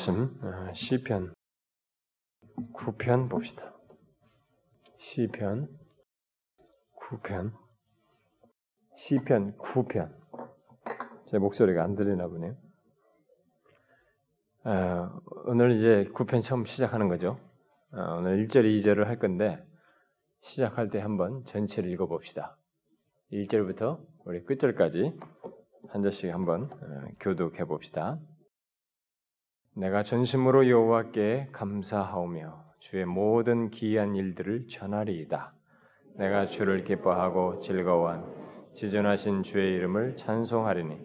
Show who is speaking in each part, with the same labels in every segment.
Speaker 1: 말씀 어, 시편 9편 봅시다. 시편 9편 시편 9편 제 목소리가 안 들리나 보네요. 어, 오늘 이제 9편 처음 시작하는 거죠. 어, 오늘 1절, 2절을 할 건데 시작할 때 한번 전체를 읽어봅시다. 1절부터 우리 끝절까지 한 절씩 한번 어, 교독해 봅시다. 내가 전심으로 여호와께 감사하오며 주의 모든 기이한 일들을 전하리이다. 내가 주를 기뻐하고 즐거워한 지존하신 주의 이름을 찬송하리니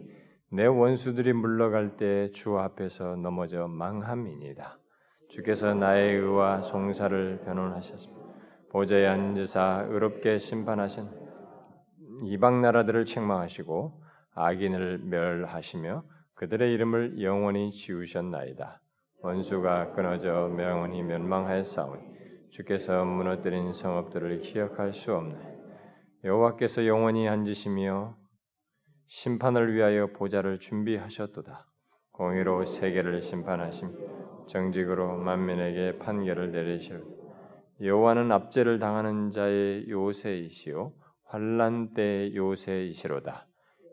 Speaker 1: 내 원수들이 물러갈 때 주 앞에서 넘어져 망함이니이다. 주께서 나의 의와 송사를 변론하셨습니다. 보좌에 앉으사 의롭게 심판하신 이방 나라들을 책망하시고 악인을 멸하시며 그들의 이름을 영원히 지우셨나이다. 원수가 끊어져 영원히 멸망하였사오니 주께서 무너뜨린 성읍들을 기억할 수 없네. 여호와께서 영원히 앉으시며 심판을 위하여 보좌를 준비하셨도다. 공의로 세계를 심판하심 정직으로 만민에게 판결을 내리시로다. 여호와는 압제를 당하는 자의 요새이시요 환란 때의 요새이시로다.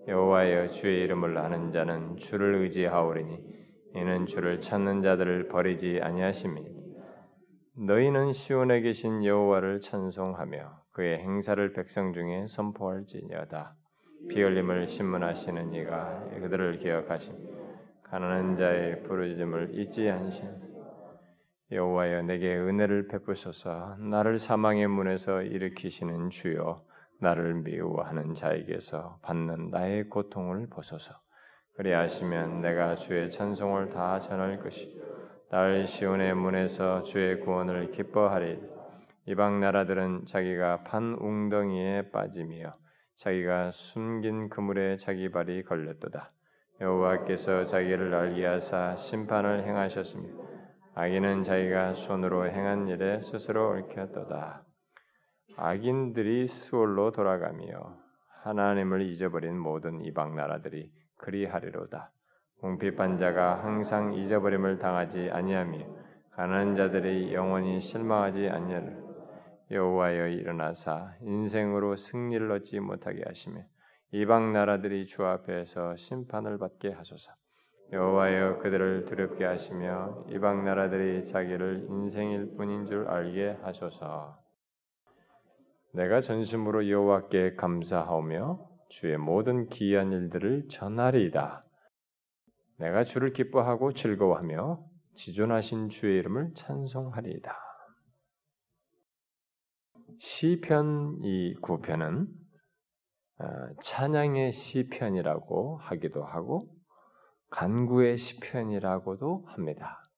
Speaker 1: 여호와여 주의 이름을 아는 자는 주를 의지하오리니 이는 주를 찾는 자들을 버리지 아니하심이 너희는 시온에 계신 여호와를 찬송하며 그의 행사를 백성 중에 선포할지니어다. 피 흘림을 신문하시는 이가 그들을 기억하심. 가난한 자의 부르짖음을 잊지 않으심. 여호와여 내게 은혜를 베푸소서. 나를 사망의 문에서 일으키시는 주여 나를 미워하는 자에게서 받는 나의 고통을 보소서. 그리하시면 내가 주의 찬송을 다 전할 것이 딸 시온의 문에서 주의 구원을 기뻐하리. 이방 나라들은 자기가 판 웅덩이에 빠지며 자기가 숨긴 그물에 자기 발이 걸렸도다. 여호와께서 자기를 알게 하사 심판을 행하셨습니다. 악인은 자기가 손으로 행한 일에 스스로 얽혔도다. 악인들이 수월로 돌아가며 하나님을 잊어버린 모든 이방 나라들이 그리하리로다. 궁핍한 자가 항상 잊어버림을 당하지 아니하며 가난한 자들이 영원히 실망하지 아니하리. 여호와여 일어나사 인생으로 승리를 얻지 못하게 하시며 이방 나라들이 주 앞에서 심판을 받게 하소서. 여호와여 그들을 두렵게 하시며 이방 나라들이 자기를 인생일 뿐인 줄 알게 하소서. 내가 전심으로 여호와께 감사하오며 주의 모든 기이한 일들을 전하리이다. 내가 주를 기뻐하고 즐거워하며 지존하신 주의 이름을 찬송하리이다. 시편 이 구편은 어, 찬양의 시편이라고 하기도 하고 간구의 시편이라고도 합니다.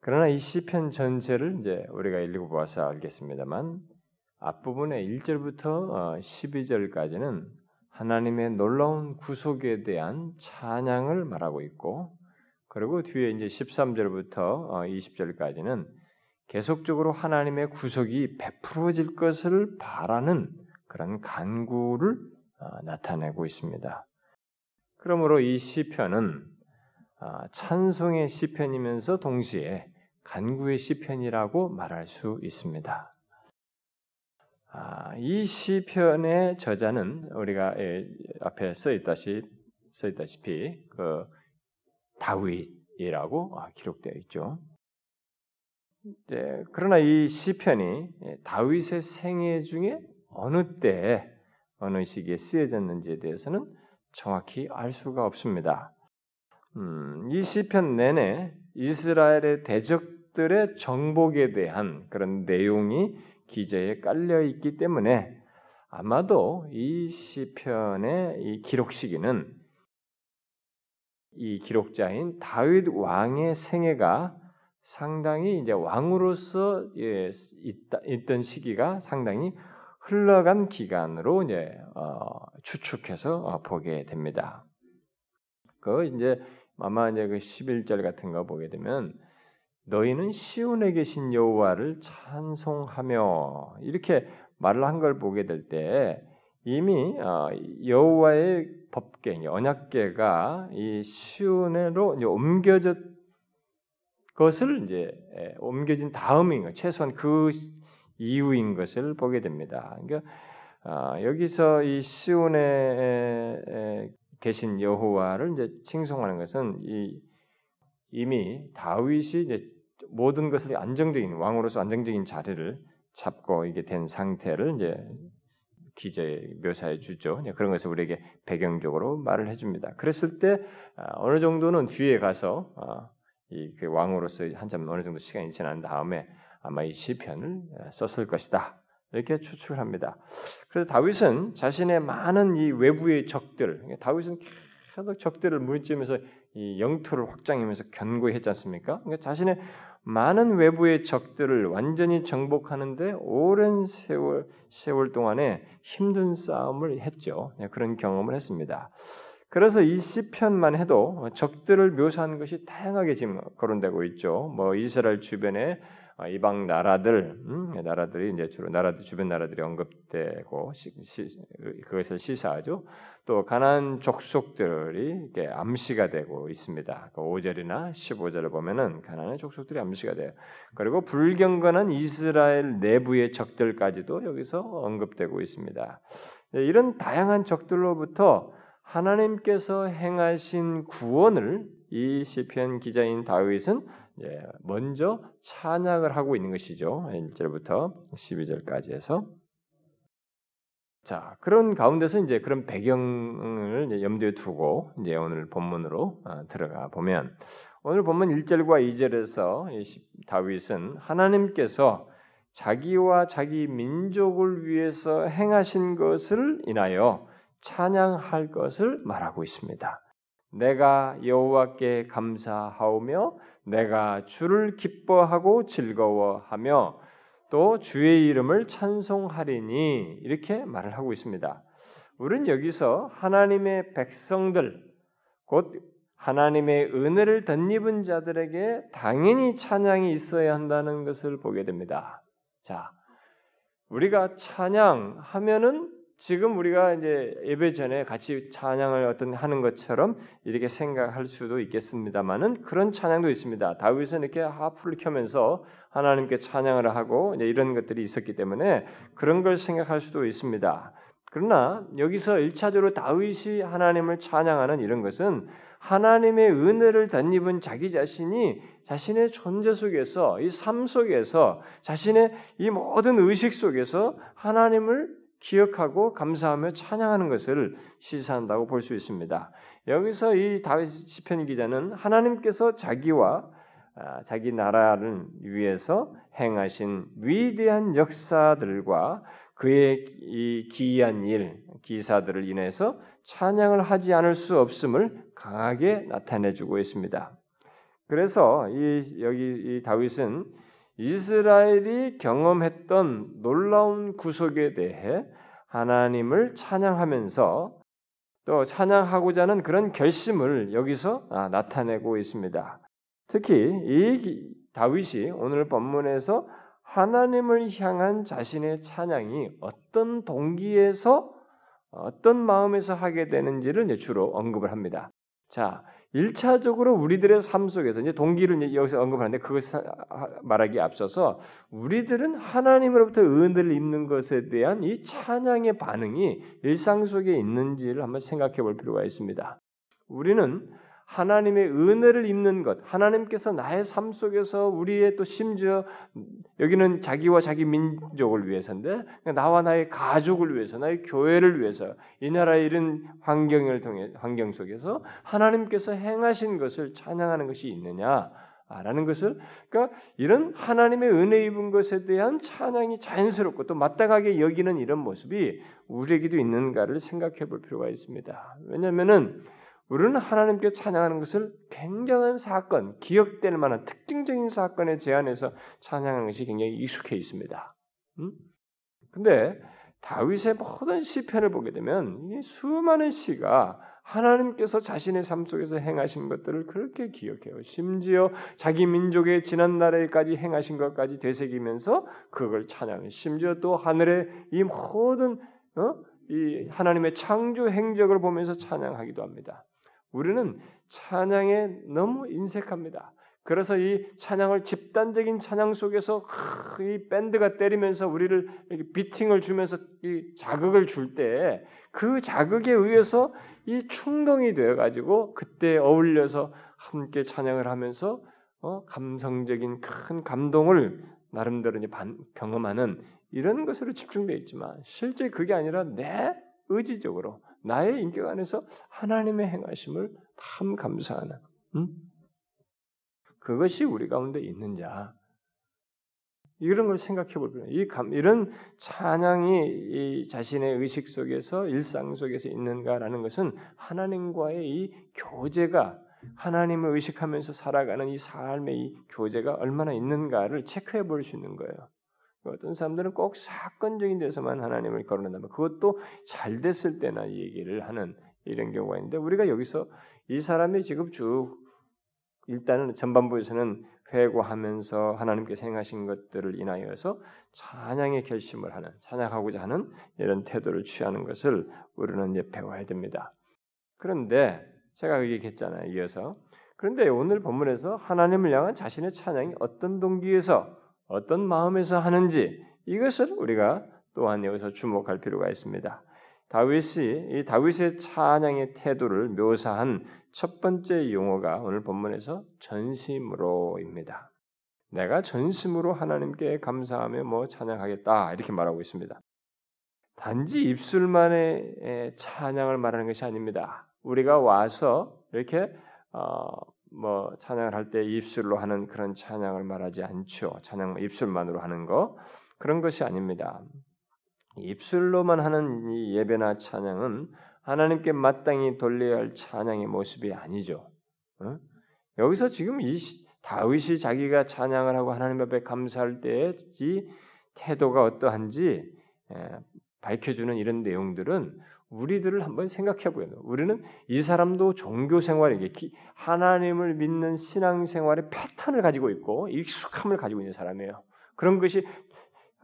Speaker 1: 그러나 이 시편 전체를 이제 우리가 읽어봐서 알겠습니다만 앞부분의 1절부터 12절까지는 어, 하나님의 놀라운 구속에 대한 찬양을 말하고 있고 그리고 뒤에 이제 13절부터 20절까지는 어, 계속적으로 하나님의 구속이 베풀어질 것을 바라는 그런 간구를 어, 나타내고 있습니다. 그러므로 이 시편은 찬송의 시편이면서 동시에 간구의 시편이라고 말할 수 있습니다. 아, 이 시편의 저자는 우리가 예, 앞에 써 있다시 써 있다시피 그 다윗이라고 아, 기록되어 있죠. 네, 그러나 이 시편이 예, 다윗의 생애 중에 어느 때 어느 시기에 쓰여졌는지에 대해서는 정확히 알 수가 없습니다. 음, 이 시편 내내 이스라엘의 대적들의 정복에 대한 그런 내용이 기저에 깔려 있기 때문에 아마도 이 시편의 이 기록 시기는 이 기록자인 다윗 왕의 생애가 상당히 이제 왕으로서 예, 있던 시기가 상당히 흘러간 기간으로 이제 어, 추측해서 어, 보게 됩니다. 그 이제 아마 이제 그 11절 같은 거 보게 되면 너희는 시온에 계신 여호와를 찬송하며 이렇게 말을 한 걸 보게 될 때 이미 어, 여호와의 법계, 언약계가 이 시온으로 옮겨졌던 것을 이제 옮겨진 다음인 거 최소한 그 이후인 것을 보게 됩니다. 그러니까 아, 여기서 이 시온에 계신 여호와를 이제 칭송하는 것은 이 이미 다윗이 이제 모든 것을 안정적인 왕으로서 안정적인 자리를 잡고 이게 된 상태를 이제 기재 묘사해 주죠. 그런 것을 우리에게 배경적으로 말을 해줍니다. 그랬을 때 아, 어느 정도는 뒤에 가서 아, 이그 왕으로서 한참 어느 정도 시간이 지난 다음에 아마 이 시편을 아, 썼을 것이다. 이렇게 추측을 합니다. 그래서 다윗은 자신의 많은 이 외부의 적들, 다윗은 계속 적들을 물리치면서 이 영토를 확장하면서 견고히 했지 않습니까? 그러니까 자신의 많은 외부의 적들을 완전히 정복하는데 오랜 세월 세월 동안에 힘든 싸움을 했죠. 네, 그런 경험을 했습니다. 그래서 이 시편만 해도 적들을 묘사한 것이 다양하게 지금 거론되고 있죠. 뭐 이스라엘 주변에 아, 이방 나라들 음, 나라들이 이제 주로 나라들 주변 나라들이 언급되고 시, 시, 그것을 시사하죠. 또 가난 족속들이 이게 암시가 되고 있습니다. 그 5절이나 15절을 보면은 가난의 족속들이 암시가 돼요. 그리고 불경건한 이스라엘 내부의 적들까지도 여기서 언급되고 있습니다. 네, 이런 다양한 적들로부터 하나님께서 행하신 구원을 이 시편 기자인 다윗은 예, 먼저 찬양을 하고 있는 것이죠. 1절부터 12절까지 해서 자 그런 가운데서 이제 그런 배경을 염두에 두고 이제 오늘 본문으로 어, 들어가 보면 오늘 본문 1절과 2절에서 다윗은 하나님께서 자기와 자기 민족을 위해서 행하신 것을 인하여 찬양할 것을 말하고 있습니다. 내가 여호와께 감사하오며 내가 주를 기뻐하고 즐거워하며 또 주의 이름을 찬송하리니 이렇게 말을 하고 있습니다. 우리는 여기서 하나님의 백성들 곧 하나님의 은혜를 덧입은 자들에게 당연히 찬양이 있어야 한다는 것을 보게 됩니다. 자, 우리가 찬양하면은 지금 우리가 이제 예배 전에 같이 찬양을 어떤 하는 것처럼 이렇게 생각할 수도 있겠습니다만은 그런 찬양도 있습니다. 다윗은 이렇게 하프를 켜면서 하나님께 찬양을 하고 이런 것들이 있었기 때문에 그런 걸 생각할 수도 있습니다. 그러나 여기서 일차적으로 다윗이 하나님을 찬양하는 이런 것은 하나님의 은혜를 덧입은 자기 자신이 자신의 존재 속에서 이 삶 속에서 자신의 이 모든 의식 속에서 하나님을 기억하고 감사하며 찬양하는 것을 시사한다고 볼 수 있습니다. 여기서 이 다윗 시편 기자는 하나님께서 자기와 아, 자기 나라를 위해서 행하신 위대한 역사들과 그의 이 기이한 일, 기사들을 인해서 찬양을 하지 않을 수 없음을 강하게 나타내주고 있습니다. 그래서 이 여기 이 다윗은 이스라엘이 경험했던 놀라운 구속에 대해 하나님을 찬양하면서 또 찬양하고자 하는 그런 결심을 여기서 아, 나타내고 있습니다. 특히 이 다윗이 오늘 본문에서 하나님을 향한 자신의 찬양이 어떤 동기에서 어떤 마음에서 하게 되는지를 주로 언급을 합니다. 자, 1차적으로 우리들의 삶 속에서 이제 동기를 여기서 언급하는데 그것을 말하기 앞서서 우리들은 하나님으로부터 은혜를 입는 것에 대한 이 찬양의 반응이 일상 속에 있는지를 한번 생각해 볼 필요가 있습니다. 우리는 하나님의 은혜를 입는 것, 하나님께서 나의 삶 속에서 우리의 또 심지어 여기는 자기와 자기 민족을 위해서인데 나와 나의 가족을 위해서, 나의 교회를 위해서 이 나라의 이런 환경을 통해 환경 속에서 하나님께서 행하신 것을 찬양하는 것이 있느냐? 라는 것을 그러니까 이런 하나님의 은혜 입은 것에 대한 찬양이 자연스럽고 또 마땅하게 여기는 이런 모습이 우리에게도 있는가를 생각해 볼 필요가 있습니다. 왜냐하면은 우리는 하나님께 찬양하는 것을 굉장한 사건, 기억될 만한 특징적인 사건에 제한해서 찬양하는 것이 굉장히 익숙해 있습니다. 음? 근데 다윗의 모든 시편을 보게 되면 수많은 시가 하나님께서 자신의 삶 속에서 행하신 것들을 그렇게 기억해요. 심지어 자기 민족의 지난 날에까지 행하신 것까지 되새기면서 그걸 찬양해. 심지어 또 하늘의 이 모든 어? 이 하나님의 창조 행적을 보면서 찬양하기도 합니다. 우리는 찬양에 너무 인색합니다. 그래서 이 찬양을 집단적인 찬양 속에서 이 밴드가 때리면서 우리를 이렇게 비팅을 주면서 이 자극을 줄 때 그 자극에 의해서 이 충동이 되어 가지고 그때 어울려서 함께 찬양을 하면서 어, 감성적인 큰 감동을 나름대로 반, 경험하는 이런 것으로 집중되어 있지만 실제 그게 아니라 내 의지적으로 나의 인격 안에서 하나님의 행하심을 참 감사하는 음? 그것이 우리 가운데 있는 자 이런 걸 생각해 볼 필요. 이 감, 이런 찬양이 이 자신의 의식 속에서 일상 속에서 있는가라는 것은 하나님과의 이 교제가 하나님을 의식하면서 살아가는 이 삶의 이 교제가 얼마나 있는가를 체크해 볼 수 있는 거예요. 어떤 사람들은 꼭 사건적인 데서만 하나님을 거론한다면 그것도 잘 됐을 때나 얘기를 하는 이런 경우가 있는데 우리가 여기서 이 사람이 지금 쭉 일단은 전반부에서는 회고하면서 하나님께서 행하신 것들을 인하여서 찬양의 결심을 하는 찬양하고자 하는 이런 태도를 취하는 것을 우리는 이제 배워야 됩니다. 그런데 제가 얘기했잖아요. 이어서 그런데 오늘 본문에서 하나님을 향한 자신의 찬양이 어떤 동기에서 어떤 마음에서 하는지 이것을 우리가 또한 여기서 주목할 필요가 있습니다. 다윗이 이 다윗의 찬양의 태도를 묘사한 첫 번째 용어가 오늘 본문에서 전심으로입니다. 내가 전심으로 하나님께 감사하며 뭐 찬양하겠다 이렇게 말하고 있습니다. 단지 입술만의 찬양을 말하는 것이 아닙니다. 우리가 와서 이렇게 어, 뭐 찬양을 할 때 입술로 하는 그런 찬양을 말하지 않죠. 찬양 입술만으로 하는 거 그런 것이 아닙니다. 입술로만 하는 이 예배나 찬양은 하나님께 마땅히 돌려야 할 찬양의 모습이 아니죠. 어? 여기서 지금 이 다윗이 자기가 찬양을 하고 하나님 앞에 감사할 때의 이 태도가 어떠한지 밝혀주는 이런 내용들은 우리들을 한번 생각해 보요. 우리는 이 사람도 종교 생활에 하나님을 믿는 신앙 생활의 패턴을 가지고 있고 익숙함을 가지고 있는 사람이에요. 그런 것이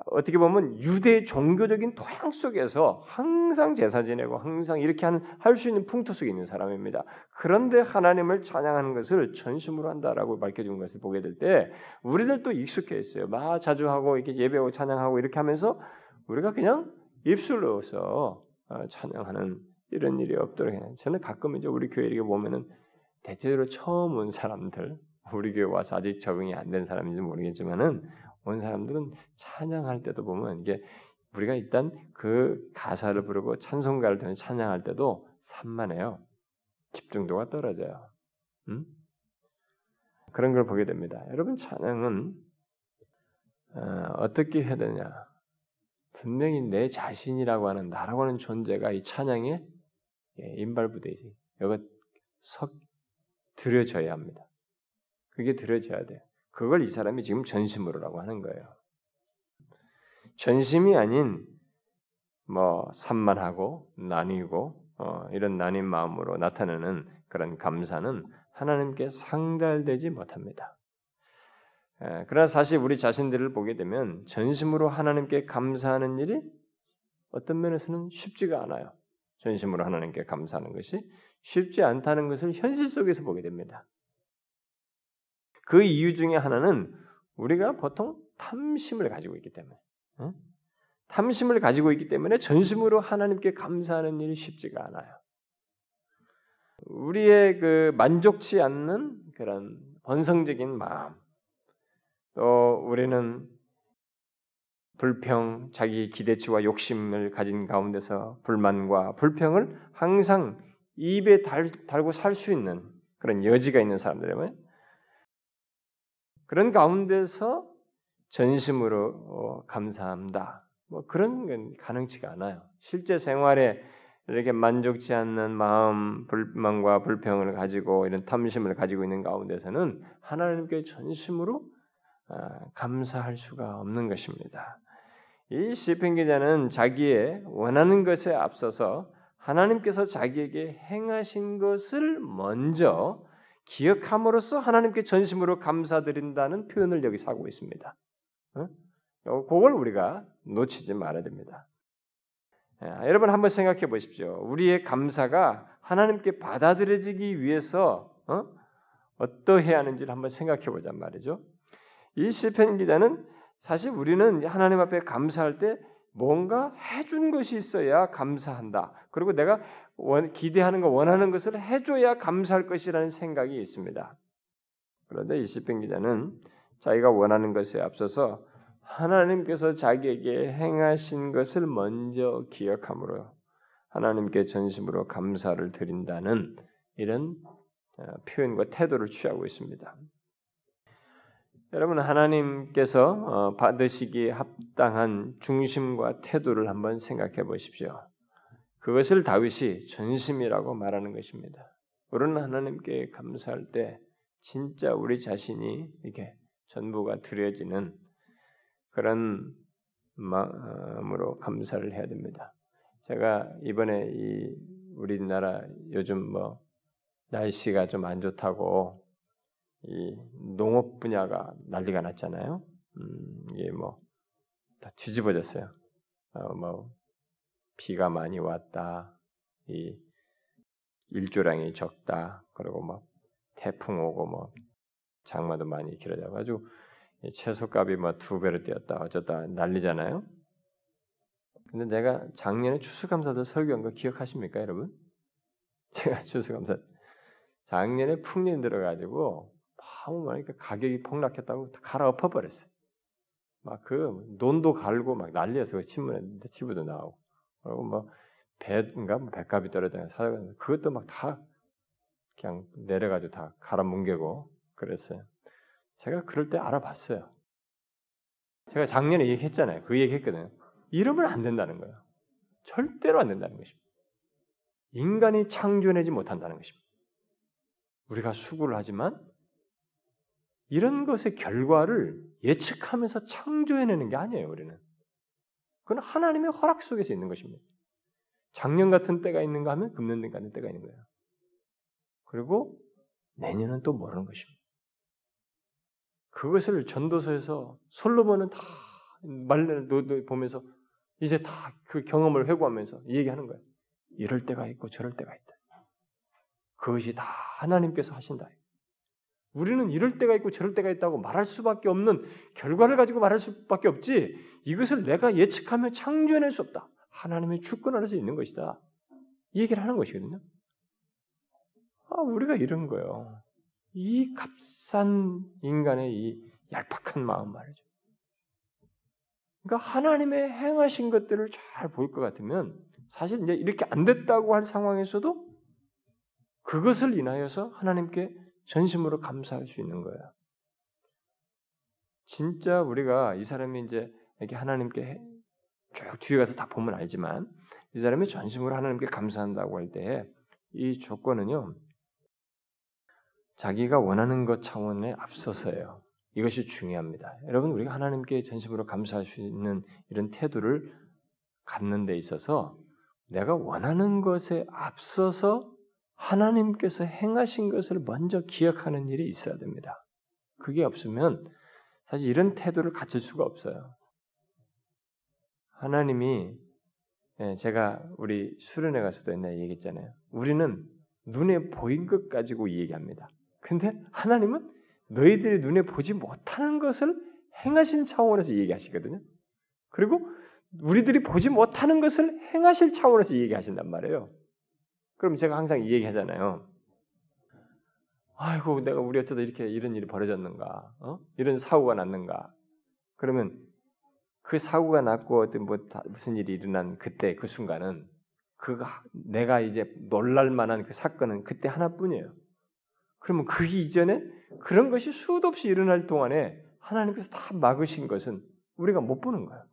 Speaker 1: 어떻게 보면 유대 종교적인 토양 속에서 항상 제사 지내고 항상 이렇게 할 수 있는 풍토 속에 있는 사람입니다. 그런데 하나님을 찬양하는 것을 전심으로 한다라고 밝혀준 것을 보게 될 때 우리들도 익숙해 있어요. 막 자주 하고 이렇게 예배하고 찬양하고 이렇게 하면서 우리가 그냥 입술로서 어, 찬양하는 이런 일이 없도록 해요. 저는 가끔 이제 우리 교회 이렇게 보면은 대체로 처음 온 사람들, 우리 교회 와서 아직 적응이 안 된 사람인지 모르겠지만은 온 사람들은 찬양할 때도 보면 이게 우리가 일단 그 가사를 부르고 찬송가를 듣는 찬양할 때도 산만해요. 집중도가 떨어져요. 음? 그런 걸 보게 됩니다. 여러분 찬양은 어, 떻게 해야 되냐? 분명히 내 자신이라고 하는 나라고 하는 존재가 이 찬양에 예, 인발부대지. 여기 석 들여져야 합니다. 그게 들여져야 돼. 그걸 이 사람이 지금 전심으로라고 하는 거예요. 전심이 아닌 뭐 산만하고 나뉘고 어, 이런 나뉜 마음으로 나타내는 그런 감사는 하나님께 상달되지 못합니다. 예, 그러나 사실 우리 자신들을 보게 되면 전심으로 하나님께 감사하는 일이 어떤 면에서는 쉽지가 않아요. 전심으로 하나님께 감사하는 것이 쉽지 않다는 것을 현실 속에서 보게 됩니다. 그 이유 중에 하나는 우리가 보통 탐심을 가지고 있기 때문에 응? 탐심을 가지고 있기 때문에 전심으로 하나님께 감사하는 일이 쉽지가 않아요. 우리의 그 만족치 않는 그런 번성적인 마음, 또 우리는 불평, 자기 기대치와 욕심을 가진 가운데서 불만과 불평을 항상 입에 달, 달고 살 수 있는 그런 여지가 있는 사람들이면 그런 가운데서 전심으로 어, 감사합니다. 뭐 그런 건 가능치가 않아요. 실제 생활에 이렇게 만족지 않는 마음, 불만과 불평을 가지고 이런 탐심을 가지고 있는 가운데서는 하나님께 전심으로 아, 감사할 수가 없는 것입니다. 이 시편 기자는 자기의 원하는 것에 앞서서 하나님께서 자기에게 행하신 것을 먼저 기억함으로써 하나님께 전심으로 감사드린다는 표현을 여기서 하고 있습니다. 어? 그걸 우리가 놓치지 말아야 됩니다. 여러분 한번 생각해 보십시오. 우리의 감사가 하나님께 받아들여지기 위해서 어? 어떠해야 하는지를 한번 생각해 보자 말이죠. 이 시편 기자는 사실 우리는 하나님 앞에 감사할 때 뭔가 해준 것이 있어야 감사한다. 그리고 내가 원, 기대하는 거 원하는 것을 해줘야 감사할 것이라는 생각이 있습니다. 그런데 이 시편 기자는 자기가 원하는 것에 앞서서 하나님께서 자기에게 행하신 것을 먼저 기억함으로 하나님께 전심으로 감사를 드린다는 이런 어, 표현과 태도를 취하고 있습니다. 여러분 하나님께서 어, 받으시기에 합당한 중심과 태도를 한번 생각해 보십시오. 그것을 다윗이 전심이라고 말하는 것입니다. 우리는 하나님께 감사할 때 진짜 우리 자신이 이렇게 전부가 드려지는 그런 마음으로 감사를 해야 됩니다. 제가 이번에 이 우리나라 요즘 뭐 날씨가 좀 안 좋다고 이 농업 분야가 난리가 났잖아요. 음, 이게 뭐 다 뒤집어졌어요. 어, 뭐 비가 많이 왔다, 이 일조량이 적다, 그리고 뭐 태풍 오고 뭐 장마도 많이 길어져가지고 채소값이 뭐두 배로 뛰었다 어쩌다 난리잖아요. 근데 내가 작년에 추수감사도 설교한 거 기억하십니까, 여러분? 제가 추수감사 작년에 풍년 들어가지고 아무 말니까 가격이 폭락했다고 갈아엎어 버렸어요. 막 그 논도 갈고 막 난리여서 그 신문에 TV도 나오고 그리고 뭐 배인가 뭐 배값이 떨어지는 사가 그것도 막 다 그냥 내려가지고 다 갈아 뭉개고 그랬어요. 제가 그럴 때 알아봤어요. 제가 작년에 얘기했잖아요. 그 얘기했거든요. 이러면 안 된다는 거예요. 절대로 안 된다는 것입니다. 인간이 창조해내지 못한다는 것입니다. 우리가 수고를 하지만 이런 것의 결과를 예측하면서 창조해내는 게 아니에요, 우리는. 그건 하나님의 허락 속에서 있는 것입니다. 작년 같은 때가 있는가 하면 금년 같은 때가 있는 거예요. 그리고 내년은 또 모르는 것입니다. 그것을 전도서에서 솔로몬은 다 말을 보면서 이제 다 그 경험을 회고하면서 얘기하는 거예요. 이럴 때가 있고 저럴 때가 있다. 그것이 다 하나님께서 하신다. 우리는 이럴 때가 있고 저럴 때가 있다고 말할 수밖에 없는 결과를 가지고 말할 수밖에 없지 이것을 내가 예측하며 창조해낼 수 없다. 하나님의 주권 아래서 있는 것이다. 이 얘기를 하는 것이거든요. 아, 우리가 이런 거예요. 이 값싼 인간의 이 얄팍한 마음 말이죠. 그러니까 하나님의 행하신 것들을 잘 볼 것 같으면 사실 이제 이렇게 안 됐다고 할 상황에서도 그것을 인하여서 하나님께 전심으로 감사할 수 있는 거예요. 진짜 우리가 이 사람이 이제 이렇게 하나님께 쭉 뒤에 가서 다 보면 알지만 이 사람이 전심으로 하나님께 감사한다고 할 때 이 조건은요 자기가 원하는 것 차원에 앞서서예요. 이것이 중요합니다. 여러분 우리가 하나님께 전심으로 감사할 수 있는 이런 태도를 갖는 데 있어서 내가 원하는 것에 앞서서 하나님께서 행하신 것을 먼저 기억하는 일이 있어야 됩니다. 그게 없으면 사실 이런 태도를 갖출 수가 없어요. 하나님이 예, 제가 우리 수련회 가서도 옛날에 얘기했잖아요. 우리는 눈에 보인 것 가지고 얘기합니다. 근데 하나님은 너희들이 눈에 보지 못하는 것을 행하신 차원에서 얘기하시거든요. 그리고 우리들이 보지 못하는 것을 행하실 차원에서 얘기하신단 말이에요. 그럼 제가 항상 이 얘기 하잖아요. 아이고, 내가 우리 어쩌다 이렇게 이런 일이 벌어졌는가? 어? 이런 사고가 났는가? 그러면 그 사고가 났고 어떤 뭐 무슨 일이 일어난 그때 그 순간은 그 내가 이제 놀랄 만한 그 사건은 그때 하나뿐이에요. 그러면 그 이전에 그런 것이 수도 없이 일어날 동안에 하나님께서 다 막으신 것은 우리가 못 보는 거예요.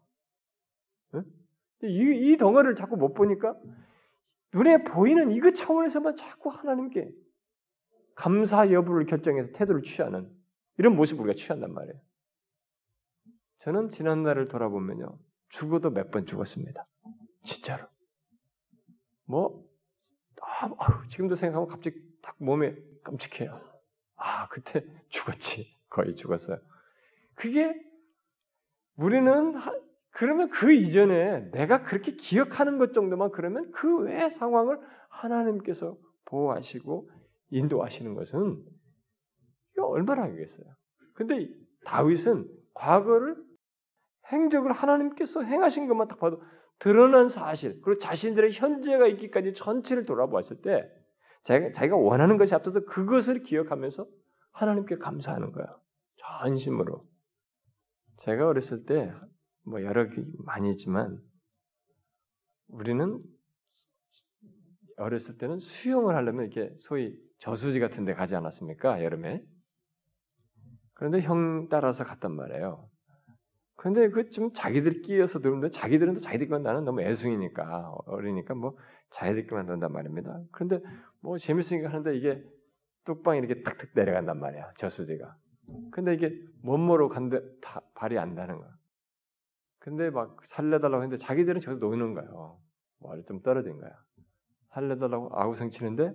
Speaker 1: 이, 이 덩어리를 자꾸 못 보니까 눈에 보이는 이거 차원에서만 자꾸 하나님께 감사 여부를 결정해서 태도를 취하는 이런 모습을 우리가 취한단 말이에요. 저는 지난날을 돌아보면요. 죽어도 몇 번 죽었습니다. 진짜로. 뭐, 아, 아유, 지금도 생각하면 갑자기 딱 몸에 끔찍해요. 아, 그때 죽었지. 거의 죽었어요. 그게 우리는 그러면 그 이전에 내가 그렇게 기억하는 것 정도만 그러면 그 외의 상황을 하나님께서 보호하시고 인도하시는 것은 얼마나 하겠어요. 근데 다윗은 과거를 행적을 하나님께서 행하신 것만 딱 봐도 드러난 사실 그리고 자신들의 현재가 있기까지 전체를 돌아보았을 때 자기가, 자기가 원하는 것이 앞서서 그것을 기억하면서 하나님께 감사하는 거야. 전심으로. 제가 어렸을 때 뭐 여러 개 많이 있지만 우리는 어렸을 때는 수영을 하려면 이렇게 소위 저수지 같은 데 가지 않았습니까? 여름에. 그런데 형 따라서 갔단 말이에요. 그런데 그 좀 자기들 끼어서 들는데 자기들은 또 자기들끼리 나는 너무 애송이니까 어리니까 뭐 자기들끼리만 논단 말입니다. 그런데 뭐 재밌으니까 하는데 이게 뚝방이 이렇게 탁탁 내려간단 말이야 저수지가. 근데 이게 멋모로 간데 다, 발이 안 닿는 거야. 근데 막 살려달라고 했는데 자기들은 저기서 노는 거예요. 머리 좀 떨어진 거야. 살려달라고 아우성 치는데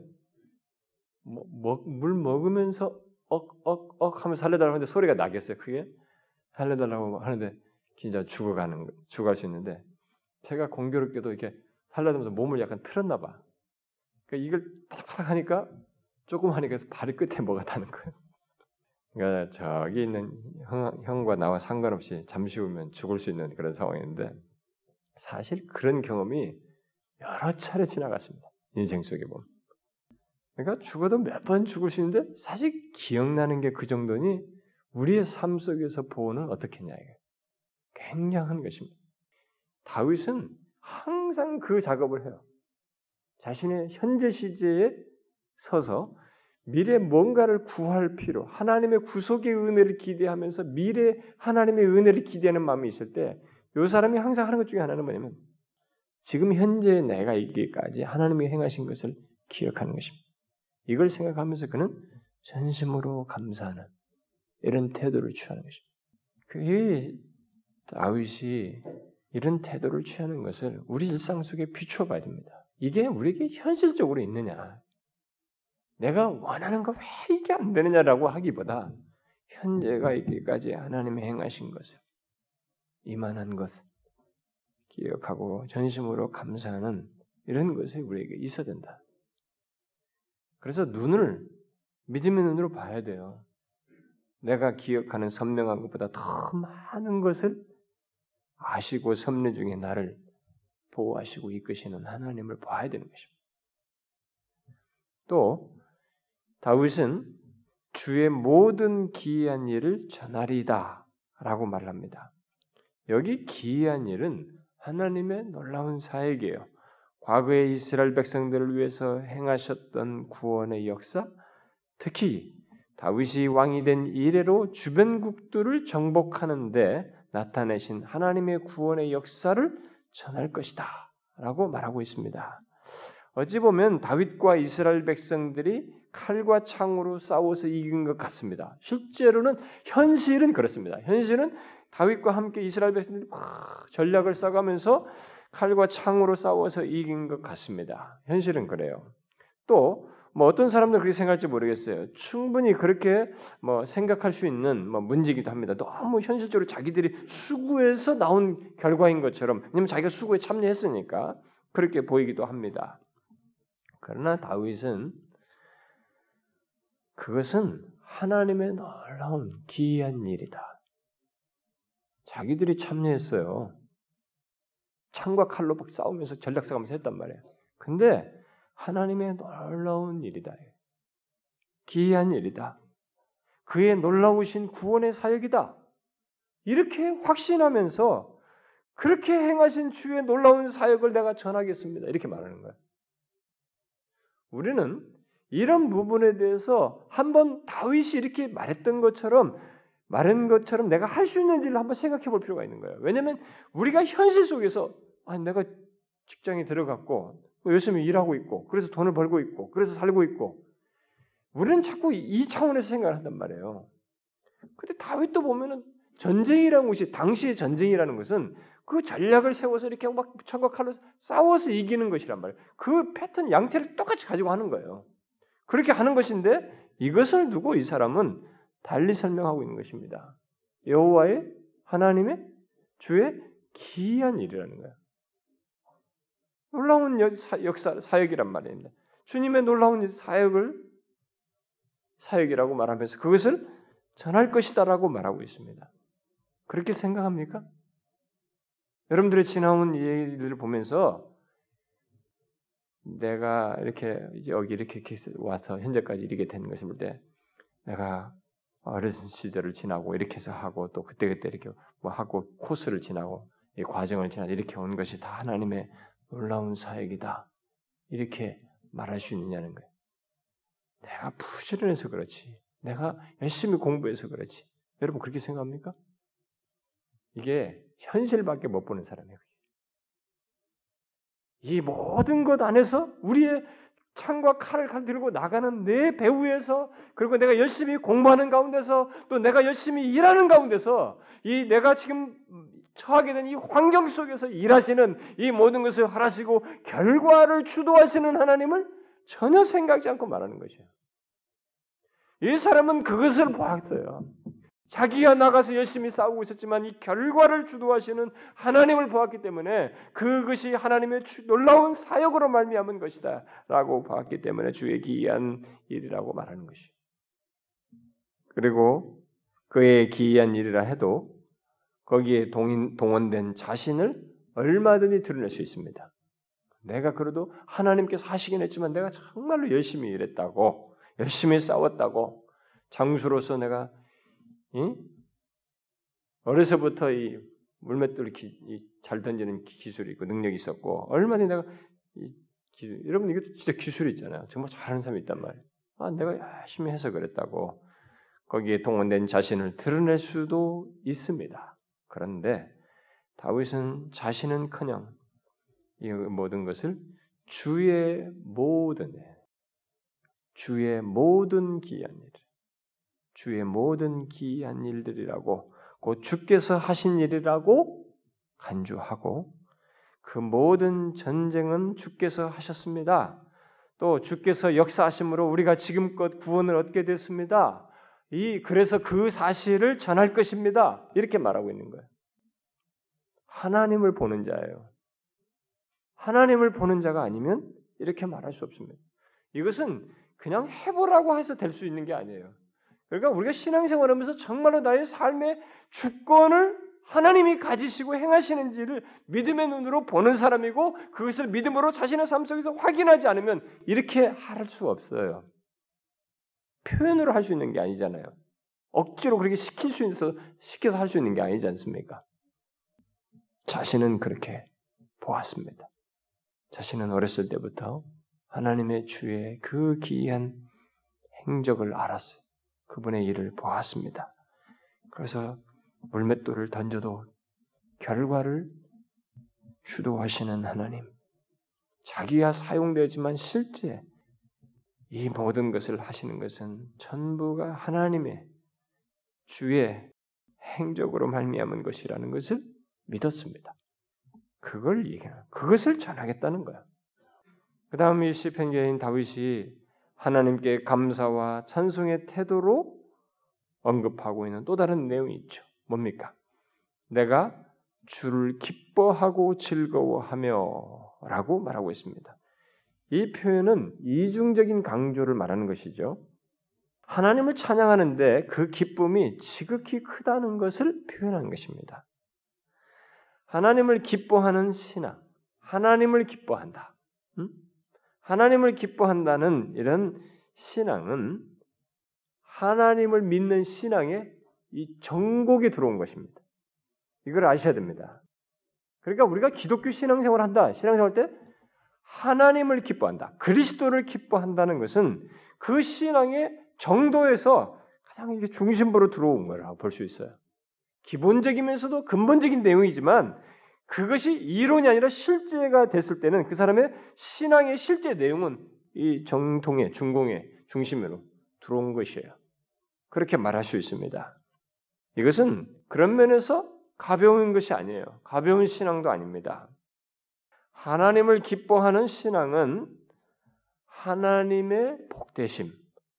Speaker 1: 뭐, 먹, 물 먹으면서 억억억 하면 살려달라고 하는데 소리가 나겠어요. 크게 살려달라고 하는데 진짜 죽어가는 죽어갈 수 있는데 제가 공교롭게도 이렇게 살려달면서 몸을 약간 틀었나 봐. 그러니까 이걸 팍팍 하니까 조금 하니까 발이 끝에 뭐가 닿는 거예요. 그러니까 저기 있는 형, 형과 나와 상관없이 잠시 후면 죽을 수 있는 그런 상황인데 사실 그런 경험이 여러 차례 지나갔습니다. 인생 속에 보면. 그러니까 죽어도 몇 번 죽을 수 있는데 사실 기억나는 게 그 정도니 우리의 삶 속에서 보호는 어떻겠냐 이게 굉장한 것입니다. 다윗은 항상 그 작업을 해요. 자신의 현재 시제에 서서 미래 뭔가를 구할 필요, 하나님의 구속의 은혜를 기대하면서 미래 하나님의 은혜를 기대하는 마음이 있을 때, 이 사람이 항상 하는 것 중에 하나는 뭐냐면, 지금 현재 내가 있기까지 하나님이 행하신 것을 기억하는 것입니다. 이걸 생각하면서 그는 전심으로 감사하는 이런 태도를 취하는 것입니다. 그 다윗이 이런 태도를 취하는 것을 우리 일상 속에 비춰봐야 됩니다. 이게 우리에게 현실적으로 있느냐? 내가 원하는 거 왜 이게 안 되느냐라고 하기보다 현재가 있기까지 하나님의 행하신 것을 이만한 것을 기억하고 전심으로 감사하는 이런 것이 우리에게 있어야 된다. 그래서 눈을 믿음의 눈으로 봐야 돼요. 내가 기억하는 선명한 것보다 더 많은 것을 아시고 섭리 중에 나를 보호하시고 이끄시는 하나님을 봐야 되는 것입니다. 또 다윗은 주의 모든 기이한 일을 전하리다라고 말합니다. 여기 기이한 일은 하나님의 놀라운 사역이에요. 과거의 이스라엘 백성들을 위해서 행하셨던 구원의 역사, 특히 다윗이 왕이 된 이래로 주변국들을 정복하는데 나타내신 하나님의 구원의 역사를 전할 것이다. 라고 말하고 있습니다. 어찌 보면 다윗과 이스라엘 백성들이 칼과 창으로 싸워서 이긴 것 같습니다. 실제로는 현실은 그렇습니다. 현실은 다윗과 함께 이스라엘 백성들이 막 전략을 써가면서 칼과 창으로 싸워서 이긴 것 같습니다. 현실은 그래요. 또 뭐 어떤 사람들 그렇게 생각할지 모르겠어요. 충분히 그렇게 뭐 생각할 수 있는 뭐 문제이기도 합니다. 너무 현실적으로 자기들이 수구에서 나온 결과인 것처럼 왜냐면 자기가 수구에 참여했으니까 그렇게 보이기도 합니다. 그러나 다윗은 그것은 하나님의 놀라운 기이한 일이다. 자기들이 참여했어요. 창과 칼로 막 싸우면서 전략 싸움면서 했단 말이에요. 근데 하나님의 놀라운 일이다. 기이한 일이다. 그의 놀라우신 구원의 사역이다. 이렇게 확신하면서 그렇게 행하신 주의 놀라운 사역을 내가 전하겠습니다. 이렇게 말하는 거예요. 우리는 이런 부분에 대해서 한번 다윗이 이렇게 말했던 것처럼 말한 것처럼 내가 할 수 있는지를 한번 생각해 볼 필요가 있는 거예요. 왜냐하면 우리가 현실 속에서 아, 내가 직장에 들어갔고 열심히 일하고 있고 그래서 돈을 벌고 있고 그래서 살고 있고 우리는 자꾸 이 차원에서 생각을 한단 말이에요. 근데 다윗도 보면은 전쟁이라는 것이 당시의 전쟁이라는 것은 그 전략을 세워서 이렇게 막 철과 칼로 싸워서 이기는 것이란 말이에요. 그 패턴 양태를 똑같이 가지고 하는 거예요. 그렇게 하는 것인데 이것을 두고 이 사람은 달리 설명하고 있는 것입니다. 여호와의 하나님의 주의 기이한 일이라는 거예요. 놀라운 역사 사역이란 말입니다. 주님의 놀라운 사역을 사역이라고 말하면서 그것을 전할 것이다라고 말하고 있습니다. 그렇게 생각합니까? 여러분들의 지나온 일을 보면서 내가 이렇게 여기 이렇게 와서 현재까지 이르게 된 것을 볼 때 내가 어렸을 시절을 지나고 이렇게 해서 하고 또 그때 그때 이렇게 뭐 하고 코스를 지나고 이 과정을 지나 이렇게 온 것이 다 하나님의 놀라운 사역이다 이렇게 말할 수 있느냐는 거예요. 내가 부지런해서 그렇지, 내가 열심히 공부해서 그렇지. 여러분 그렇게 생각합니까? 이게 현실밖에 못 보는 사람이에요. 이 모든 것 안에서 우리의 창과 칼을 들고 나가는 내 배후에서 그리고 내가 열심히 공부하는 가운데서 또 내가 열심히 일하는 가운데서 이 내가 지금 처하게 된 이 환경 속에서 일하시는 이 모든 것을 하시고 결과를 주도하시는 하나님을 전혀 생각지 않고 말하는 것이에요. 이 사람은 그것을 보았어요. 자기가 나가서 열심히 싸우고 있었지만 이 결과를 주도하시는 하나님을 보았기 때문에 그것이 하나님의 놀라운 사역으로 말미암은 것이다라고 보았기 때문에 주의 기이한 일이라고 말하는 것이. 그리고 그의 기이한 일이라 해도 거기에 동인, 동원된 자신을 얼마든지 드러낼 수 있습니다. 내가 그래도 하나님께서 하시긴 했지만 내가 정말로 열심히 일했다고 열심히 싸웠다고 장수로서 내가 응? 어려서부터 이 물맷돌 잘 던지는 기술이 있고 능력이 있었고 얼마나 내가 이 기술, 여러분 이것도 진짜 기술이 있잖아요. 정말 잘하는 사람이 있단 말이에요. 아, 내가 열심히 해서 그랬다고 거기에 동원된 자신을 드러낼 수도 있습니다. 그런데 다윗은 자신은커녕 이 모든 것을 주의 모든 주의 모든 기한 일, 주의 모든 기이한 일들이라고 곧 주께서 하신 일이라고 간주하고 그 모든 전쟁은 주께서 하셨습니다. 또 주께서 역사하심으로 우리가 지금껏 구원을 얻게 됐습니다. 이 그래서 그 사실을 전할 것입니다. 이렇게 말하고 있는 거예요. 하나님을 보는 자예요. 하나님을 보는 자가 아니면 이렇게 말할 수 없습니다. 이것은 그냥 해보라고 해서 될 수 있는 게 아니에요. 그러니까 우리가 신앙생활하면서 정말로 나의 삶의 주권을 하나님이 가지시고 행하시는지를 믿음의 눈으로 보는 사람이고 그것을 믿음으로 자신의 삶 속에서 확인하지 않으면 이렇게 할 수 없어요. 표현으로 할 수 있는 게 아니잖아요. 억지로 그렇게 시킬 수 있어 시켜서 할 수 있는 게 아니지 않습니까? 자신은 그렇게 보았습니다. 자신은 어렸을 때부터 하나님의 주의 그 기이한 행적을 알았어요. 그분의 일을 보았습니다. 그래서 물맷돌을 던져도 결과를 주도하시는 하나님, 자기가 사용되지만 실제 이 모든 것을 하시는 것은 전부가 하나님의 주의 행적으로 말미암은 것이라는 것을 믿었습니다. 그걸 얘기하는, 그것을 전하겠다는 거야. 그 다음 이 시편계인 다윗이 하나님께 감사와 찬송의 태도로 언급하고 있는 또 다른 내용이 있죠. 뭡니까? 내가 주를 기뻐하고 즐거워하며 라고 말하고 있습니다. 이 표현은 이중적인 강조를 말하는 것이죠. 하나님을 찬양하는데 그 기쁨이 지극히 크다는 것을 표현하는 것입니다. 하나님을 기뻐하는 신앙, 하나님을 기뻐한다. 음? 하나님을 기뻐한다는 이런 신앙은 하나님을 믿는 신앙의 이 정곡에 들어온 것입니다. 이걸 아셔야 됩니다. 그러니까 우리가 기독교 신앙생활을 한다. 신앙생활 때 하나님을 기뻐한다. 그리스도를 기뻐한다는 것은 그 신앙의 정도에서 가장 이게 중심부로 들어온 거라고 볼 수 있어요. 기본적이면서도 근본적인 내용이지만 그것이 이론이 아니라 실제가 됐을 때는 그 사람의 신앙의 실제 내용은 이 정통의 중공의 중심으로 들어온 것이에요. 그렇게 말할 수 있습니다. 이것은 그런 면에서 가벼운 것이 아니에요. 가벼운 신앙도 아닙니다. 하나님을 기뻐하는 신앙은 하나님의 복되심,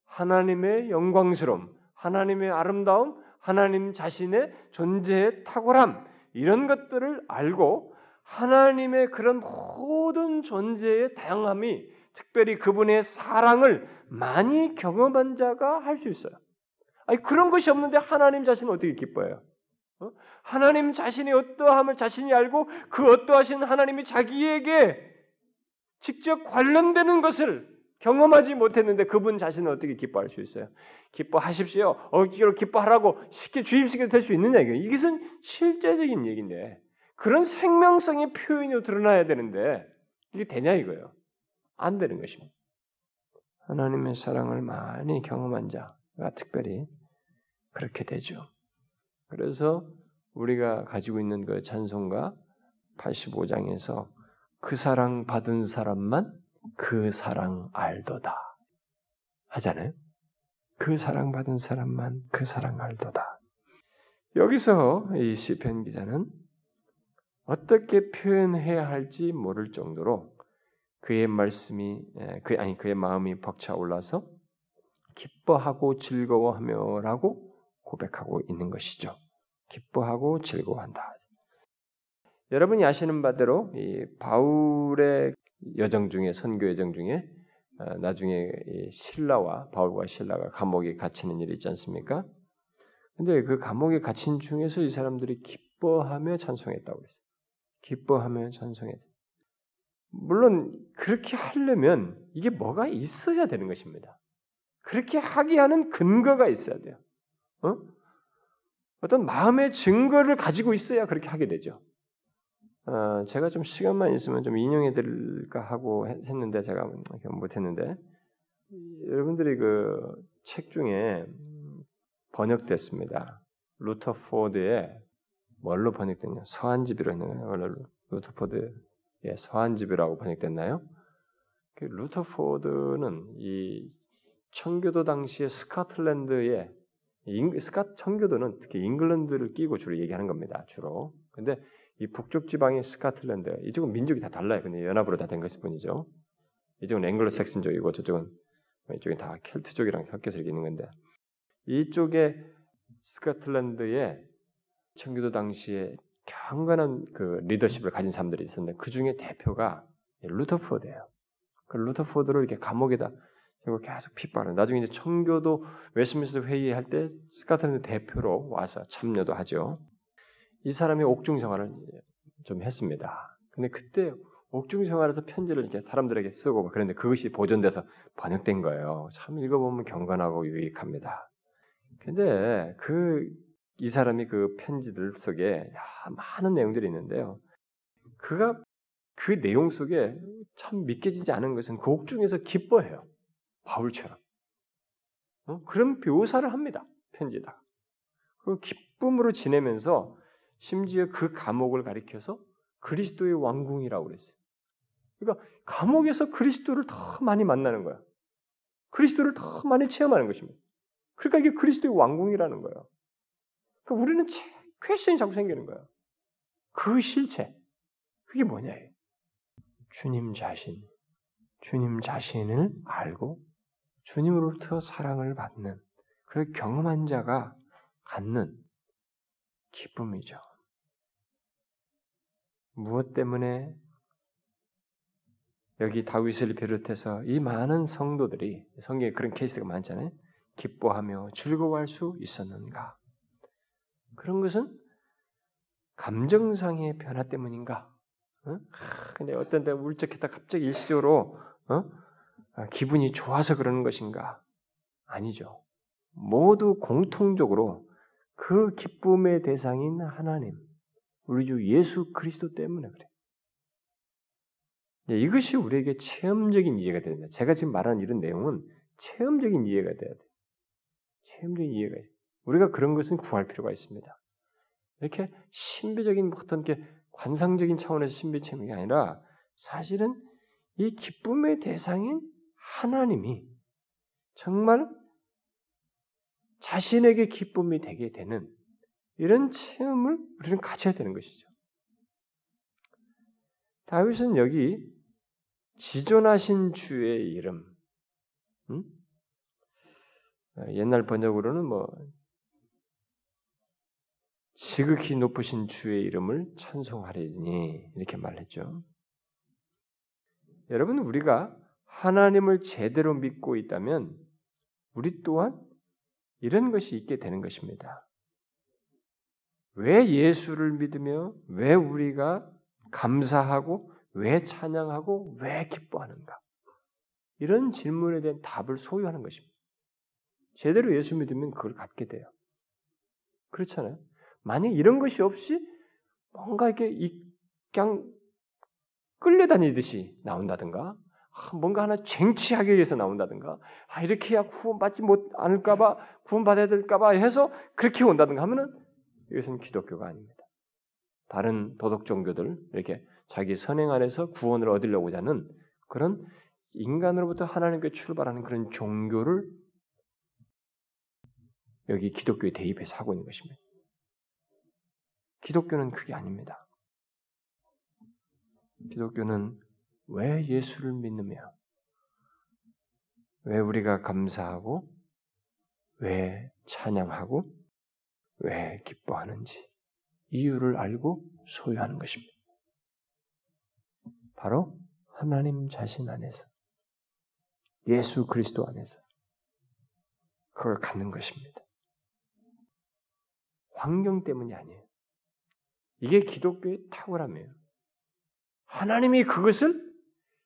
Speaker 1: 하나님의 영광스러움, 하나님의 아름다움, 하나님 자신의 존재의 탁월함, 이런 것들을 알고 하나님의 그런 모든 존재의 다양함이 특별히 그분의 사랑을 많이 경험한 자가 할 수 있어요. 아니 그런 것이 없는데 하나님 자신은 어떻게 기뻐해요? 어? 하나님 자신이 어떠함을 자신이 알고 그 어떠하신 하나님이 자기에게 직접 관련되는 것을 경험하지 못했는데 그분 자신은 어떻게 기뻐할 수 있어요? 기뻐하십시오. 억지로 기뻐하라고 쉽게 주입시켜 될수 있느냐 이게 이것은 실제적인 얘기인데 그런 생명성의 표현이 드러나야 되는데 이게 되냐 이거예요. 안 되는 것입니다. 하나님의 사랑을 많이 경험한 자가 특별히 그렇게 되죠. 그래서 우리가 가지고 있는 그 찬송가 85장에서 그 사랑 받은 사람만 그 사랑 알도다 하잖아요. 그 사랑 받은 사람만 그 사랑 알도다. 여기서 이 시편 기자는 어떻게 표현해야 할지 모를 정도로 그의 말씀이 그 아니 그의 마음이 벅차 올라서 기뻐하고 즐거워하며라고 고백하고 있는 것이죠. 기뻐하고 즐거워한다. 여러분이 아시는 바대로 이 바울의 여정 중에 선교 여정 중에 어, 나중에 신라와 바울과 신라가 감옥에 갇히는 일이 있지 않습니까? 근데 그 감옥에 갇힌 중에서 이 사람들이 기뻐하며 찬송했다고 그랬어요. 기뻐하며 찬송했어요. 물론 그렇게 하려면 이게 뭐가 있어야 되는 것입니다. 그렇게 하게 하는 근거가 있어야 돼요. 어? 어떤 마음의 증거를 가지고 있어야 그렇게 하게 되죠. 어, 제가 좀 시간만 있으면 좀 인용해 드릴까 하고 했는데 제가 못했는데 여러분들이 그 책 중에 번역됐습니다. 루터포드의 뭘로 번역됐냐? 서한집이로 했나요? 루터포드의 서한집이라고 번역됐나요? 그 루터포드는 이 청교도 당시에 스코틀랜드의 스카 청교도는 특히 잉글랜드를 끼고 주로 얘기하는 겁니다. 주로. 근데 이 북쪽 지방의 스카틀랜드 이쪽은 민족이 다 달라요. 근데 연합으로 다 된 것일 뿐이죠. 이쪽은 앵글로 색슨족이고 저쪽은 이쪽이 다 켈트족이랑 섞여서 있는 건데 이쪽에 스코틀랜드에 청교도 당시에 경건한 그 리더십을 가진 사람들이 있었는데 그 중에 대표가 루터포드예요. 그 루터포드를 이렇게 감옥에다 계속 핍박을. 나중에 이제 청교도 웨스민스터 회의할 때 스카틀랜드 대표로 와서 참여도 하죠. 이 사람이 옥중 생활을 좀 했습니다. 근데 그때 옥중 생활에서 편지를 이렇게 사람들에게 쓰고 그런데 그것이 보존돼서 번역된 거예요. 참 읽어보면 경건하고 유익합니다. 근데 그 이 사람이 그 편지들 속에 많은 내용들이 있는데요. 그가 그 내용 속에 참 믿겨지지 않은 것은 그 옥중에서 기뻐해요. 바울처럼. 어? 그런 묘사를 합니다. 편지에다가. 그 기쁨으로 지내면서 심지어 그 감옥을 가리켜서 그리스도의 왕궁이라고 그랬어요. 그러니까 감옥에서 그리스도를 더 많이 만나는 거야. 그리스도를 더 많이 체험하는 것입니다. 그러니까 이게 그리스도의 왕궁이라는 거예요. 그러니까 우리는 퀘션이 자꾸 생기는 거야. 그 실체. 그게 뭐냐? 주님 자신. 주님 자신을 알고 주님으로부터 사랑을 받는 그 경험한 자가 갖는 기쁨이죠. 무엇 때문에 여기 다윗을 비롯해서 이 많은 성도들이 성경에 그런 케이스가 많잖아요. 기뻐하며 즐거워할 수 있었는가? 그런 것은 감정상의 변화 때문인가? 어? 근데 어떤 때 울적했다 갑자기 일시적으로 어? 아, 기분이 좋아서 그러는 것인가? 아니죠. 모두 공통적으로 그 기쁨의 대상인 하나님, 우리 주 예수 그리스도 때문에 그래. 네, 이것이 우리에게 체험적인 이해가 됩니다. 제가 지금 말하는 이런 내용은 체험적인 이해가 돼야 돼. 체험적인 이해가 돼. 우리가 그런 것은 구할 필요가 있습니다. 이렇게 신비적인 어떤 게 관상적인 차원에서 신비 체험이 아니라 사실은 이 기쁨의 대상인 하나님이 정말 자신에게 기쁨이 되게 되는 이런 체험을 우리는 가져야 되는 것이죠. 다윗은 여기 지존하신 주의 이름, 음? 옛날 번역으로는 뭐 지극히 높으신 주의 이름을 찬송하리니 이렇게 말했죠. 여러분 우리가 하나님을 제대로 믿고 있다면 우리 또한 이런 것이 있게 되는 것입니다. 왜 예수를 믿으며 왜 우리가 감사하고 왜 찬양하고 왜 기뻐하는가? 이런 질문에 대한 답을 소유하는 것입니다. 제대로 예수 믿으면 그걸 갖게 돼요. 그렇잖아요. 만약 이런 것이 없이 뭔가 이렇게 그냥 끌려다니듯이 나온다든가 아, 뭔가 하나 쟁취하기 위해서 나온다든가 아, 이렇게 해야 구원받지 못 않을까봐 구원받아야 될까봐 해서 그렇게 온다든가 하면은 이것은 기독교가 아닙니다. 다른 도덕 종교들 이렇게 자기 선행 안에서 구원을 얻으려고 하는 그런 인간으로부터 하나님께 출발하는 그런 종교를 여기 기독교에 대입해서 하고 있는 것입니다. 기독교는 그게 아닙니다. 기독교는 왜 예수를 믿느며 왜 우리가 감사하고 왜 찬양하고 왜 기뻐하는지 이유를 알고 소유하는 것입니다. 바로 하나님 자신 안에서 예수 그리스도 안에서 그걸 갖는 것입니다. 환경 때문이 아니에요. 이게 기독교의 탁월함이에요. 하나님이 그것을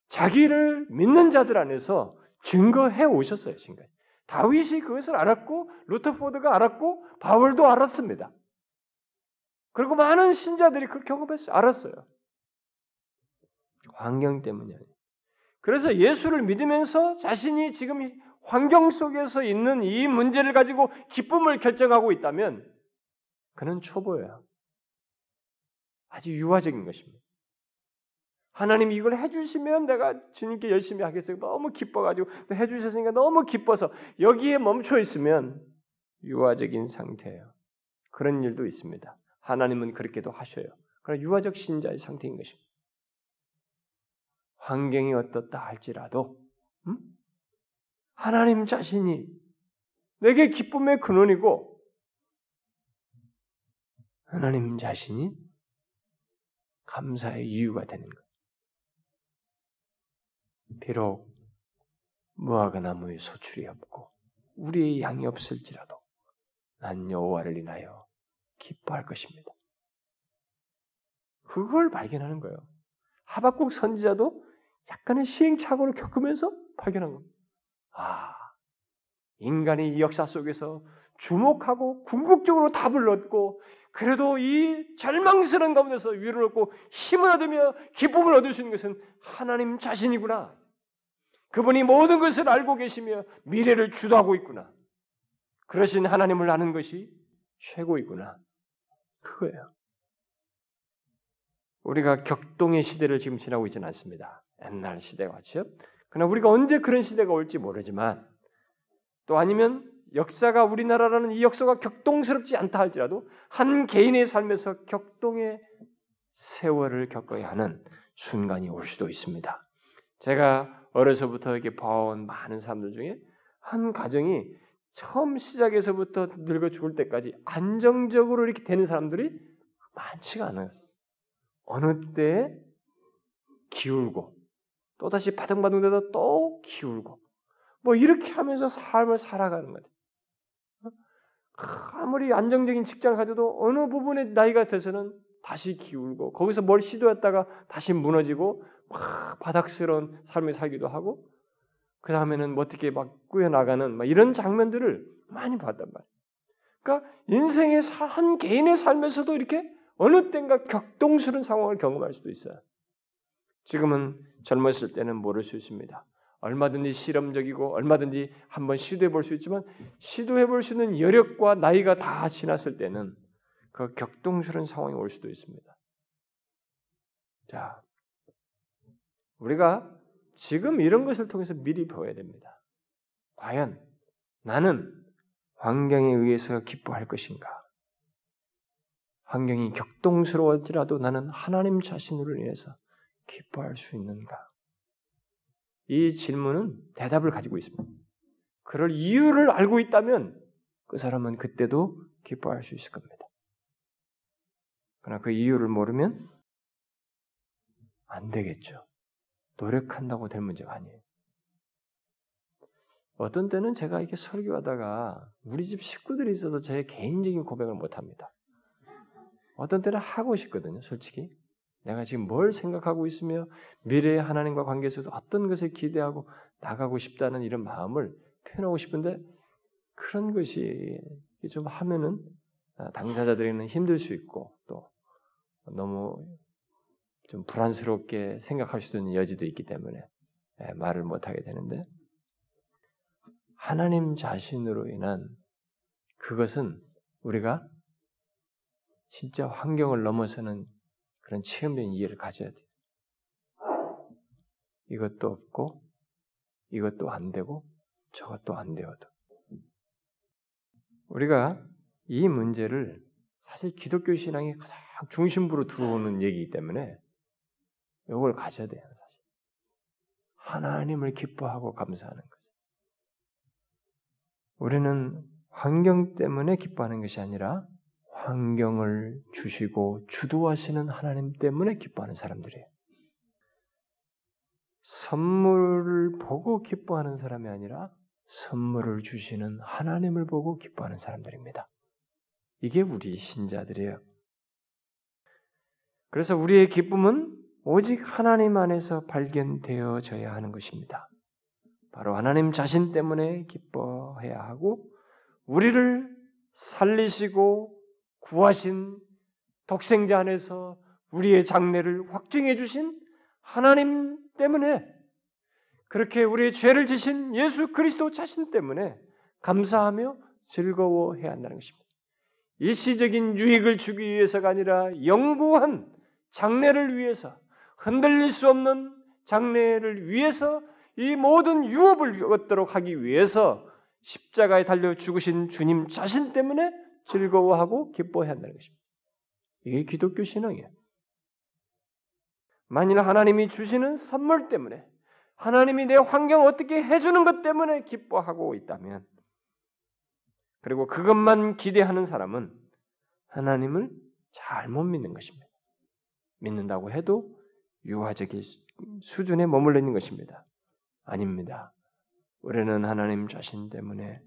Speaker 1: 자기를 믿는 자들 안에서 증거해 오셨어요, 지금까지. 다윗이 그것을 알았고, 루터포드가 알았고, 바울도 알았습니다. 그리고 많은 신자들이 그 경험했어요. 알았어요. 환경 때문이 아니에요. 그래서 예수를 믿으면서 자신이 지금 환경 속에서 있는 이 문제를 가지고 기쁨을 결정하고 있다면 그는 초보예요. 아주 유화적인 것입니다. 하나님이 이걸 해주시면 내가 주님께 열심히 하겠어요. 너무 기뻐가지고 해주셨으니까 너무 기뻐서 여기에 멈춰 있으면 유화적인 상태예요. 그런 일도 있습니다. 하나님은 그렇게도 하셔요. 그러나 유화적 신자의 상태인 것입니다. 환경이 어떻다 할지라도 음? 하나님 자신이 내게 기쁨의 근원이고 하나님 자신이 감사의 이유가 되는 것. 비록 무화과 나무의 소출이 없고 우리의 양이 없을지라도 난 여호와를 인하여 기뻐할 것입니다. 그걸 발견하는 거예요. 하박국 선지자도 약간의 시행착오를 겪으면서 발견한 겁니다. 아, 인간이 이 역사 속에서 주목하고 궁극적으로 답을 얻고 그래도 이 절망스러운 가운데서 위로를 얻고 힘을 얻으며 기쁨을 얻을 수 있는 것은 하나님 자신이구나. 그분이 모든 것을 알고 계시며 미래를 주도하고 있구나. 그러신 하나님을 아는 것이 최고이구나. 그거예요. 우리가 격동의 시대를 지금 지나고 있지는 않습니다. 옛날 시대 같이요. 그러나 우리가 언제 그런 시대가 올지 모르지만 또 아니면 역사가 우리나라라는 이 역사가 격동스럽지 않다 할지라도 한 개인의 삶에서 격동의 세월을 겪어야 하는 순간이 올 수도 있습니다. 제가 어려서부터 이렇게 봐온 많은 사람들 중에 한 가정이 처음 시작에서부터 늙어 죽을 때까지 안정적으로 이렇게 되는 사람들이 많지가 않아요. 어느 때에 기울고 또다시 바등바등 되다 또 기울고 뭐 이렇게 하면서 삶을 살아가는 거예요. 아무리 안정적인 직장을 가져도 어느 부분에 나이가 돼서는 다시 기울고 거기서 뭘 시도했다가 다시 무너지고 막 바닥스러운 삶을 살기도 하고 그 다음에는 뭐 어떻게 막 꾸여나가는 막 이런 장면들을 많이 봤단 말이에요. 그러니까 인생의 한 개인의 삶에서도 이렇게 어느 땐가 격동스러운 상황을 경험할 수도 있어요. 지금은 젊었을 때는 모를 수 있습니다. 얼마든지 실험적이고 얼마든지 한번 시도해 볼 수 있지만 시도해 볼 수 있는 여력과 나이가 다 지났을 때는 그 격동스러운 상황이 올 수도 있습니다. 자, 우리가 지금 이런 것을 통해서 미리 배워야 됩니다. 과연 나는 환경에 의해서 기뻐할 것인가? 환경이 격동스러워지라도 나는 하나님 자신으로 인해서 기뻐할 수 있는가? 이 질문은 대답을 가지고 있습니다. 그럴 이유를 알고 있다면 그 사람은 그때도 기뻐할 수 있을 겁니다. 그러나 그 이유를 모르면 안 되겠죠. 노력한다고 될 문제가 아니에요. 어떤 때는 제가 이렇게 설교하다가 우리 집 식구들이 있어서 제 개인적인 고백을 못 합니다. 어떤 때는 하고 싶거든요, 솔직히. 내가 지금 뭘 생각하고 있으며 미래의 하나님과 관계 속에서 어떤 것을 기대하고 나가고 싶다는 이런 마음을 표현하고 싶은데 그런 것이 좀 하면은 당사자들에게는 힘들 수 있고 또 너무 좀 불안스럽게 생각할 수 있는 여지도 있기 때문에 예, 말을 못하게 되는데 하나님 자신으로 인한 그것은 우리가 진짜 환경을 넘어서는 그런 체험적인 이해를 가져야 돼요. 이것도 없고 이것도 안 되고 저것도 안 되어도 우리가 이 문제를 사실 기독교 신앙의 가장 중심부로 들어오는 얘기이기 때문에 이걸 가져야 돼요. 사실 하나님을 기뻐하고 감사하는 거죠. 우리는 환경 때문에 기뻐하는 것이 아니라 환경을 주시고 주도하시는 하나님 때문에 기뻐하는 사람들이에요. 선물을 보고 기뻐하는 사람이 아니라 선물을 주시는 하나님을 보고 기뻐하는 사람들입니다. 이게 우리 신자들이에요. 그래서 우리의 기쁨은 오직 하나님 안에서 발견되어져야 하는 것입니다. 바로 하나님 자신 때문에 기뻐해야 하고 우리를 살리시고 구하신 독생자 안에서 우리의 장래를 확증해 주신 하나님 때문에 그렇게 우리의 죄를 지신 예수 그리스도 자신 때문에 감사하며 즐거워해야 한다는 것입니다. 일시적인 유익을 주기 위해서가 아니라 영구한 장래를 위해서 흔들릴 수 없는 장래를 위해서 이 모든 유업을 얻도록 하기 위해서 십자가에 달려 죽으신 주님 자신 때문에 즐거워하고 기뻐해야 한다는 것입니다. 이게 기독교 신앙이에요. 만일 하나님이 주시는 선물 때문에 하나님이 내 환경을 어떻게 해주는 것 때문에 기뻐하고 있다면 그리고 그것만 기대하는 사람은 하나님을 잘못 믿는 것입니다. 믿는다고 해도 유화적인 수준에 머물러 있는 것입니다. 아닙니다. 우리는 하나님 자신 때문에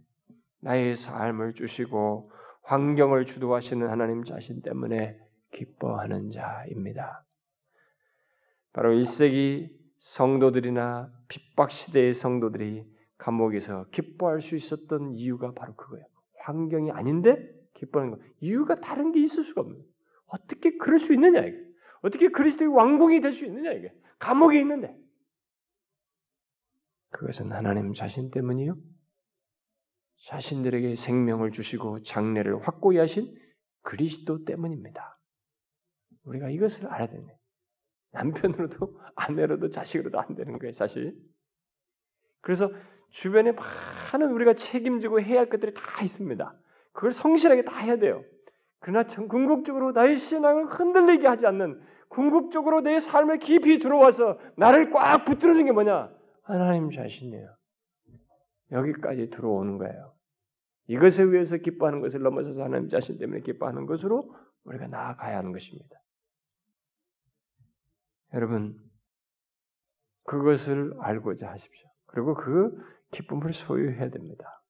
Speaker 1: 나의 삶을 주시고 환경을 주도하시는 하나님 자신 때문에 기뻐하는 자입니다. 바로 1세기 성도들이나 핍박 시대의 성도들이 감옥에서 기뻐할 수 있었던 이유가 바로 그거예요. 환경이 아닌데 기뻐하는 거. 이유가 다른 게 있을 수가 없는. 어떻게 그럴 수 있느냐 이게. 어떻게 그리스도의 왕궁이 될 수 있느냐 이게. 감옥에 있는데. 그것은 하나님 자신 때문이요. 자신들에게 생명을 주시고 장래를 확고히 하신 그리스도 때문입니다. 우리가 이것을 알아야 됩니다. 남편으로도 아내로도 자식으로도 안 되는 거예요, 사실. 그래서 주변에 많은 우리가 책임지고 해야 할 것들이 다 있습니다. 그걸 성실하게 다 해야 돼요. 그러나 궁극적으로 나의 신앙을 흔들리게 하지 않는 궁극적으로 내 삶에 깊이 들어와서 나를 꽉 붙들어준 게 뭐냐? 하나님 자신이에요. 여기까지 들어오는 거예요. 이것에 의해서 기뻐하는 것을 넘어서서 하나님 자신 때문에 기뻐하는 것으로 우리가 나아가야 하는 것입니다. 여러분, 그것을 알고자 하십시오. 그리고 그 기쁨을 소유해야 됩니다.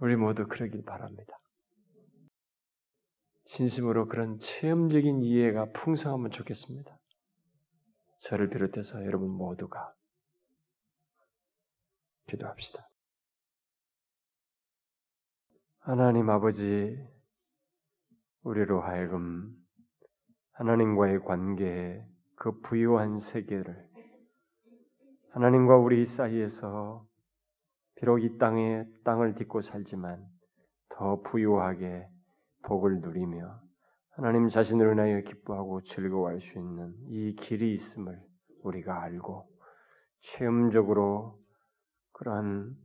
Speaker 1: 우리 모두 그러길 바랍니다. 진심으로 그런 체험적인 이해가 풍성하면 좋겠습니다. 저를 비롯해서 여러분 모두가 기도합시다. 하나님 아버지, 우리로 하여금 하나님과의 관계에 그 부유한 세계를 하나님과 우리 사이에서 비록 이 땅에 땅을 딛고 살지만 더 부유하게 복을 누리며 하나님 자신으로 인하여 기뻐하고 즐거워할 수 있는 이 길이 있음을 우리가 알고 체험적으로 그러한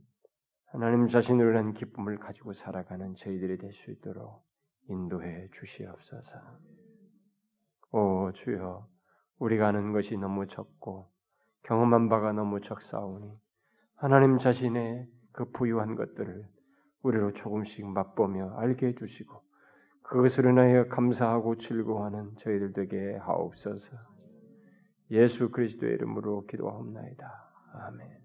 Speaker 1: 하나님 자신으로 인한 기쁨을 가지고 살아가는 저희들이 될 수 있도록 인도해 주시옵소서. 오 주여, 우리가 아는 것이 너무 적고 경험한 바가 너무 적사오니 하나님 자신의 그 부유한 것들을 우리로 조금씩 맛보며 알게 해주시고 그것으로 인하여 감사하고 즐거워하는 저희들 되게 하옵소서. 예수 그리스도의 이름으로 기도하옵나이다. 아멘.